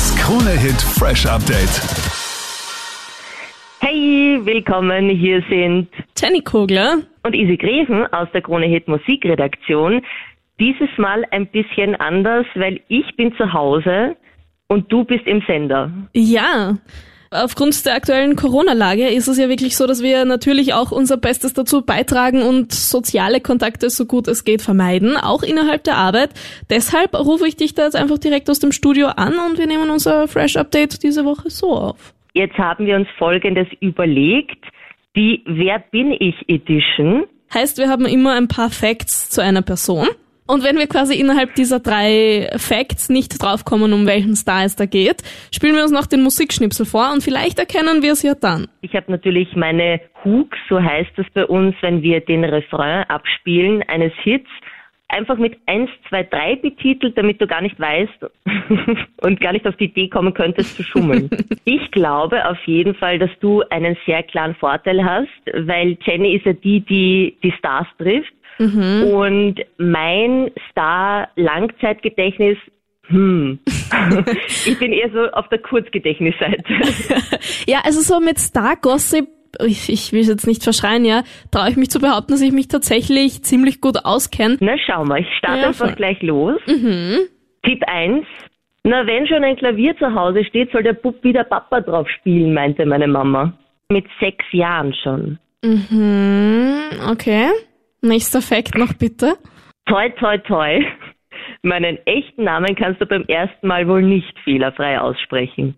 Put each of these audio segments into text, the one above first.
Das Krone-Hit Fresh Update. Hey, willkommen. Hier sind Jenny Kogler. und Isi Greven aus der Krone Hit Musikredaktion. Dieses Mal ein bisschen anders, weil ich bin zu Hause und du bist im Sender. Ja. Aufgrund der aktuellen Corona-Lage ist es ja wirklich so, dass wir natürlich auch unser Bestes dazu beitragen und soziale Kontakte so gut es geht vermeiden, auch innerhalb der Arbeit. Deshalb rufe ich dich da jetzt einfach direkt aus dem Studio an und wir nehmen unser Fresh Update diese Woche so auf. Jetzt haben wir uns Folgendes überlegt. Die Wer bin ich Edition. Heißt, wir haben immer ein paar Facts zu einer Person. Und wenn wir quasi innerhalb dieser drei Facts nicht draufkommen, um welchen Star es da geht, spielen wir uns noch den Musikschnipsel vor und vielleicht erkennen wir es ja dann. Ich habe natürlich meine Hooks, so heißt es bei uns, wenn wir den Refrain abspielen eines Hits, einfach mit 1, 2, 3 betitelt, damit du gar nicht weißt und gar nicht auf die Idee kommen könntest zu schummeln. ich glaube auf jeden Fall, dass du einen sehr klaren Vorteil hast, weil Jenny ist ja die, die die Stars trifft. Und mein Star-Langzeitgedächtnis, hm. ich bin eher so auf der Kurzgedächtnisseite. Ja, also so mit Star Gossip, ich, ich will es jetzt nicht verschreien, ja, traue ich mich zu behaupten, dass ich mich tatsächlich ziemlich gut auskenne. Na, schau mal, ich starte Ja, einfach voll. gleich los. Tipp 1. Na, wenn schon ein Klavier zu Hause steht, soll der Bub wieder Papa drauf spielen, meinte meine Mama. Mit sechs Jahren schon. Mhm, okay. Nächster Fact noch bitte. Toi, toi, toi. Meinen echten Namen kannst du beim ersten Mal wohl nicht fehlerfrei aussprechen.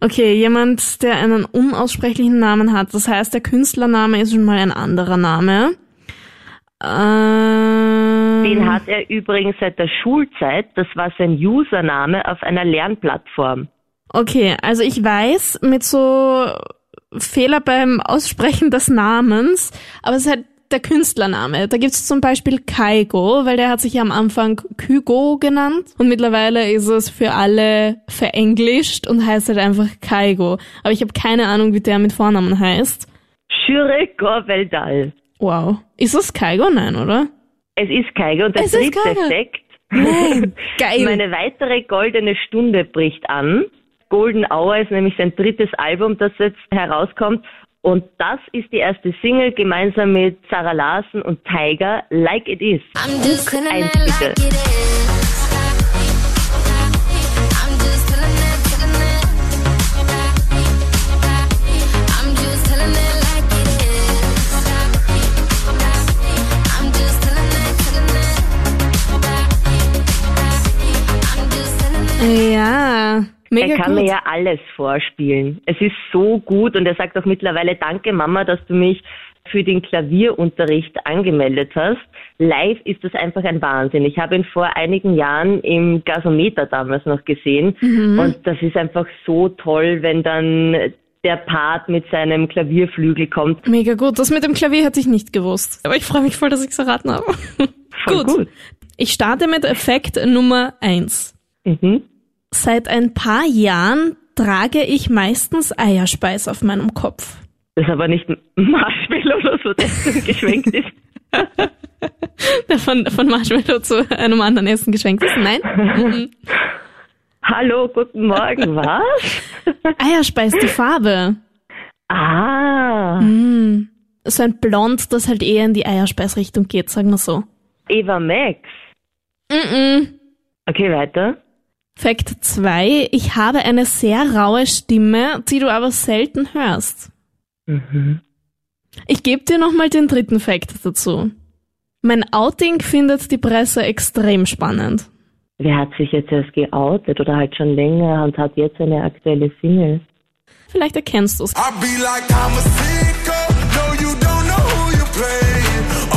Okay, jemand, der einen unaussprechlichen Namen hat. Das heißt, der Künstlername ist schon mal ein anderer Name. Ähm, Den hat er übrigens seit der Schulzeit. Das war sein Username auf einer Lernplattform. Okay, also ich weiß mit so Fehler beim Aussprechen des Namens, aber es ist halt der Künstlername. Da gibt's zum Beispiel Kaigo, weil der hat sich ja am Anfang Kygo genannt und mittlerweile ist es für alle verenglischt und heißt halt einfach Kaigo. Aber ich habe keine Ahnung, wie der mit Vornamen heißt. Shure Gorveldal. Wow. Ist das Kaigo? Nein, oder? Es ist Kaigo und der Es ist dritte. Effekt. Nein. Geil. Meine weitere goldene Stunde bricht an. Golden Hour ist nämlich sein drittes Album, das jetzt herauskommt. Und das ist die erste Single gemeinsam mit Sarah Larsen und Tiger, Like It Is. Eins it bitte. like mega er kann gut. mir ja alles vorspielen. Es ist so gut und er sagt auch mittlerweile, danke Mama, dass du mich für den Klavierunterricht angemeldet hast. Live ist das einfach ein Wahnsinn. Ich habe ihn vor einigen Jahren im Gasometer damals noch gesehen und das ist einfach so toll, wenn dann der Part mit seinem Klavierflügel kommt. Mega gut. Das mit dem Klavier hätte ich nicht gewusst. Aber ich freue mich voll, dass ich es erraten habe. Voll gut. Ich starte mit Effekt Nummer eins. Mhm. Seit ein paar Jahren trage ich meistens Eierspeis auf meinem Kopf. Das ist aber nicht Marshmallow oder so, so geschwenkt ist. Von, von Marshmallow zu einem anderen Essen geschenkt ist. Nein? Mhm. Hallo, guten Morgen, was? Eierspeis, die Farbe. Ah, Mhm. So ein Blond, das halt eher in die Eierspeisrichtung geht, sagen wir so. Eva Max. Mhm. Okay, weiter. Fakt 2. Ich habe eine sehr raue Stimme, die du aber selten hörst. Mhm. Ich gebe dir nochmal den dritten Fakt dazu. Mein Outing findet die Presse extrem spannend. Wer hat sich jetzt erst geoutet oder halt schon länger und hat jetzt eine aktuelle Single? Vielleicht erkennst du's. I be like I'm a sicko. No,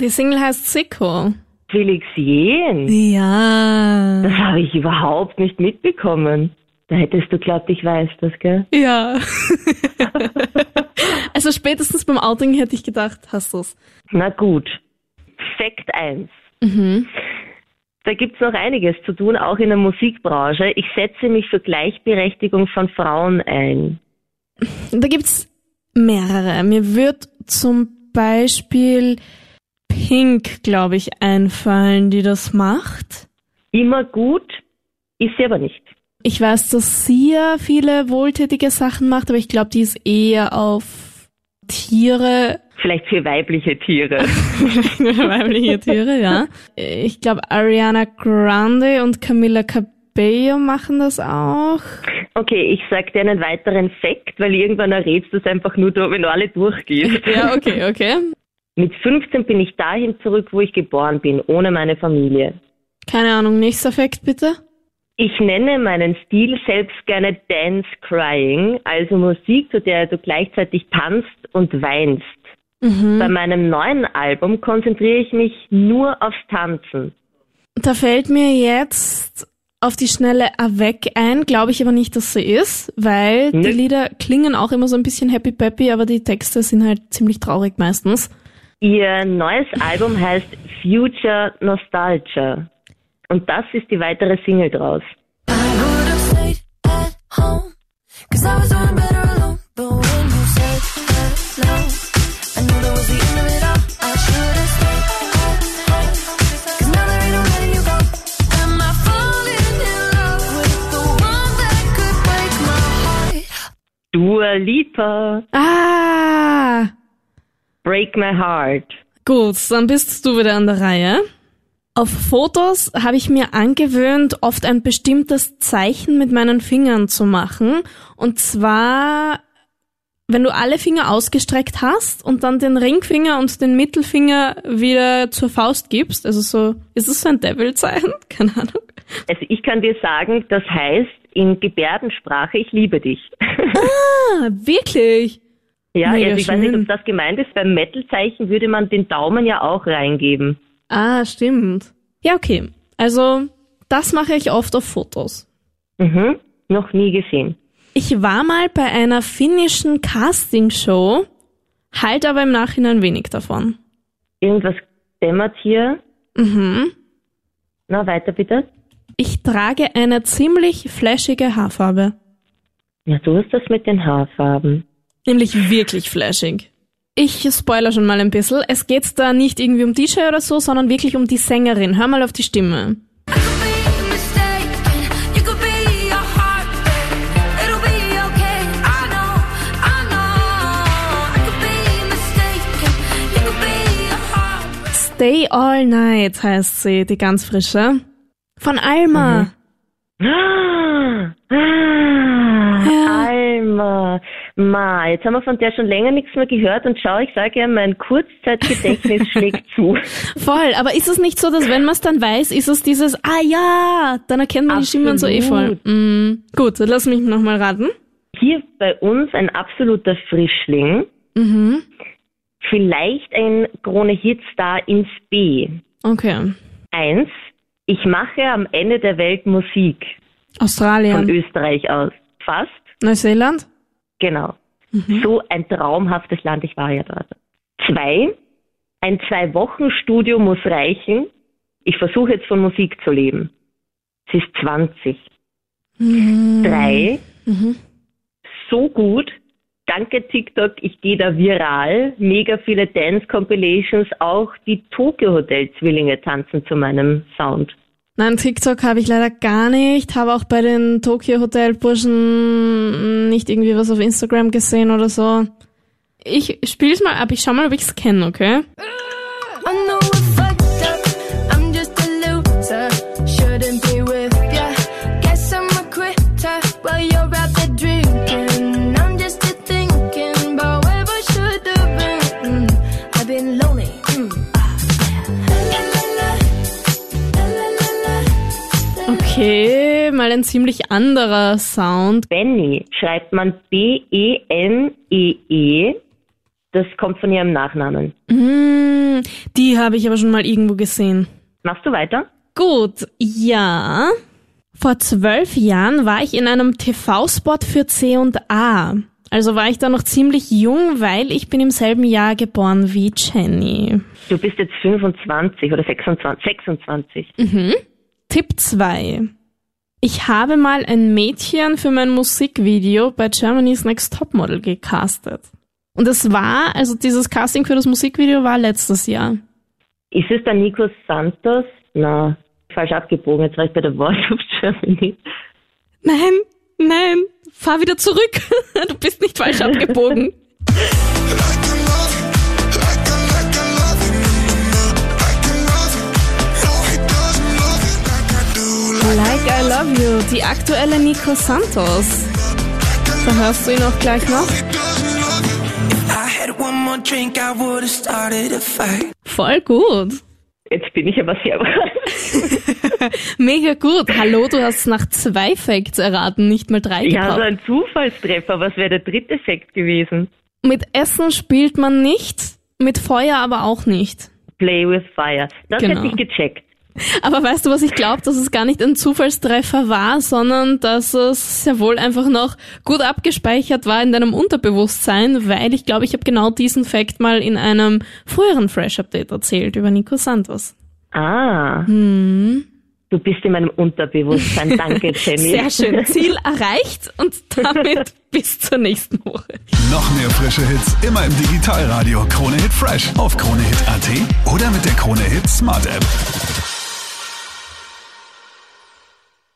Die Single heißt Sicko. Felix Jähn? Ja. Das habe ich überhaupt nicht mitbekommen. Da hättest du glaubt, ich weiß das, gell? Ja. also spätestens beim Outing hätte ich gedacht, hast du's. Na gut. Fakt 1. Mhm. Da gibt's noch einiges zu tun, auch in der Musikbranche. Ich setze mich für Gleichberechtigung von Frauen ein. Da gibt's Mehrere. Mir wird zum Beispiel Pink, glaube ich, einfallen, die das macht. Immer gut, ist sie aber nicht. Ich weiß, dass sie ja viele wohltätige Sachen macht, aber ich glaube, die ist eher auf Tiere, Vielleicht für weibliche Tiere. weibliche Tiere, ja. Ich glaube, Ariana Grande und Camila Cabello machen das auch. Okay, ich sag dir einen weiteren Fakt, weil irgendwann errätst du es einfach nur, wenn du alle durchgehst. Ja, okay, okay. Mit 15 bin ich dahin zurück, wo ich geboren bin, ohne meine Familie. Keine Ahnung, nächster Fakt bitte. Ich nenne meinen Stil selbst gerne Dance Crying, also Musik, zu der du gleichzeitig tanzt und weinst. Bei meinem neuen Album konzentriere ich mich nur aufs Tanzen. Da fällt mir jetzt auf die schnelle Avec ein, glaube ich aber nicht, dass sie ist, weil die Nee. Lieder klingen auch immer so ein bisschen happy peppy, aber die Texte sind halt ziemlich traurig meistens. Ihr neues Album heißt Future Nostalgia. Und das ist die weitere Single draus. Dua Lipa, Ah, Break My Heart. gut, dann bist du wieder an der Reihe. Auf Fotos habe ich mir angewöhnt, oft ein bestimmtes Zeichen mit meinen Fingern zu machen. Und zwar, wenn du alle Finger ausgestreckt hast und dann den Ringfinger und den Mittelfinger wieder zur Faust gibst. Also so, ist es so ein Devil-Zeichen? Keine Ahnung. Also ich kann dir sagen, das heißt in Gebärdensprache, ich liebe dich. Ah, wirklich? Ja, Mega also ich weiß nicht, schön. ob das gemeint ist. Beim Metal-Zeichen würde man den Daumen ja auch reingeben. Ah, stimmt. Ja, okay. Also, das mache ich oft auf Fotos. Mhm. Noch nie gesehen. Ich war mal bei einer finnischen Castingshow, halt aber im Nachhinein wenig davon. Irgendwas dämmert hier. Mhm. Na, weiter bitte. Ich trage eine ziemlich flashige Haarfarbe. Ja, du hast das mit den Haarfarben. Nämlich wirklich flashig. Ich spoiler schon mal ein bisschen. Es geht da nicht irgendwie um DJ oder so, sondern wirklich um die Sängerin. Hör mal auf die Stimme. Stay All Night heißt sie, die ganz frische. Von Alma. Ah, ah, Ja. Alma. Ma, jetzt haben wir von der schon länger nichts mehr gehört und schau, ich sage ja, mein Kurzzeitgedächtnis schlägt zu. Voll, aber ist es nicht so, dass wenn man es dann weiß, ist es dieses, ah ja, dann erkennt man die Stimme und so eh voll. Absolut. Mm, gut, lass mich nochmal raten. Hier bei uns ein absoluter Frischling. Mhm. Vielleicht ein Krone-Hitstar ins B. Okay. Eins, ich mache am Ende der Welt Musik von Australien. Österreich aus. Fast, Neuseeland? Genau. So ein traumhaftes Land, ich war ja dort. Zwei, ein Zwei-Wochen-Studio muss reichen. Ich versuche jetzt von Musik zu leben. Sie ist 20. Drei, so gut. Danke TikTok, ich gehe da viral. Mega viele Dance-Compilations. Auch die Tokyo Hotel-Zwillinge tanzen zu meinem Sound. Nein, TikTok habe ich leider gar nicht. Habe auch bei den Tokyo Hotel Burschen nicht irgendwie was auf Instagram gesehen oder so. Ich spiel's mal ab, ich schau mal, ob ich's kenne, okay? Okay, mal ein ziemlich anderer Sound. Benny schreibt man B-E-N-E-E. Das kommt von ihrem Nachnamen. Mm, die habe ich aber schon mal irgendwo gesehen. Machst du weiter? Gut, ja. Vor zwölf Jahren war ich in einem TV-Spot für C&A. Also war ich da noch ziemlich jung, weil ich bin im selben Jahr geboren wie Jenny. Du bist jetzt 25 oder 26. 26. Tipp 2. Ich habe mal ein Mädchen für mein Musikvideo bei Germany's Next Topmodel gecastet. Und es war, also dieses Casting für das Musikvideo war letztes Jahr. Ist es der Nico Santos? Na, falsch abgebogen. Jetzt war ich bei der Voice of Germany. Nein, nein, fahr wieder zurück. Du bist nicht falsch abgebogen. Love You, die aktuelle Nico Santos. Da hörst du ihn auch gleich noch. I had one more drink, I would've started a fight. Voll gut. Jetzt bin ich aber sehr. Mega gut. Hallo, du hast nach zwei Facts erraten, nicht mal drei Ja, so gebraucht. ein Zufallstreffer. Was wäre der dritte Effekt gewesen? Mit Essen spielt man nicht, mit Feuer aber auch nicht. Play with Fire. Das Genau. hätte ich gecheckt. Aber weißt du, was ich glaube, dass es gar nicht ein Zufallstreffer war, sondern dass es sehr wohl einfach noch gut abgespeichert war in deinem Unterbewusstsein, weil ich glaube, ich habe genau diesen Fact mal in einem früheren Fresh-Update erzählt über Nico Santos. Ah. Hm. Du bist in meinem Unterbewusstsein. Danke, Jenny. Sehr schön. Ziel erreicht und damit bis zur nächsten Woche. Noch mehr frische Hits immer im Digitalradio Krone Hit Fresh auf kronehit.at oder mit der Krone Hit Smart App.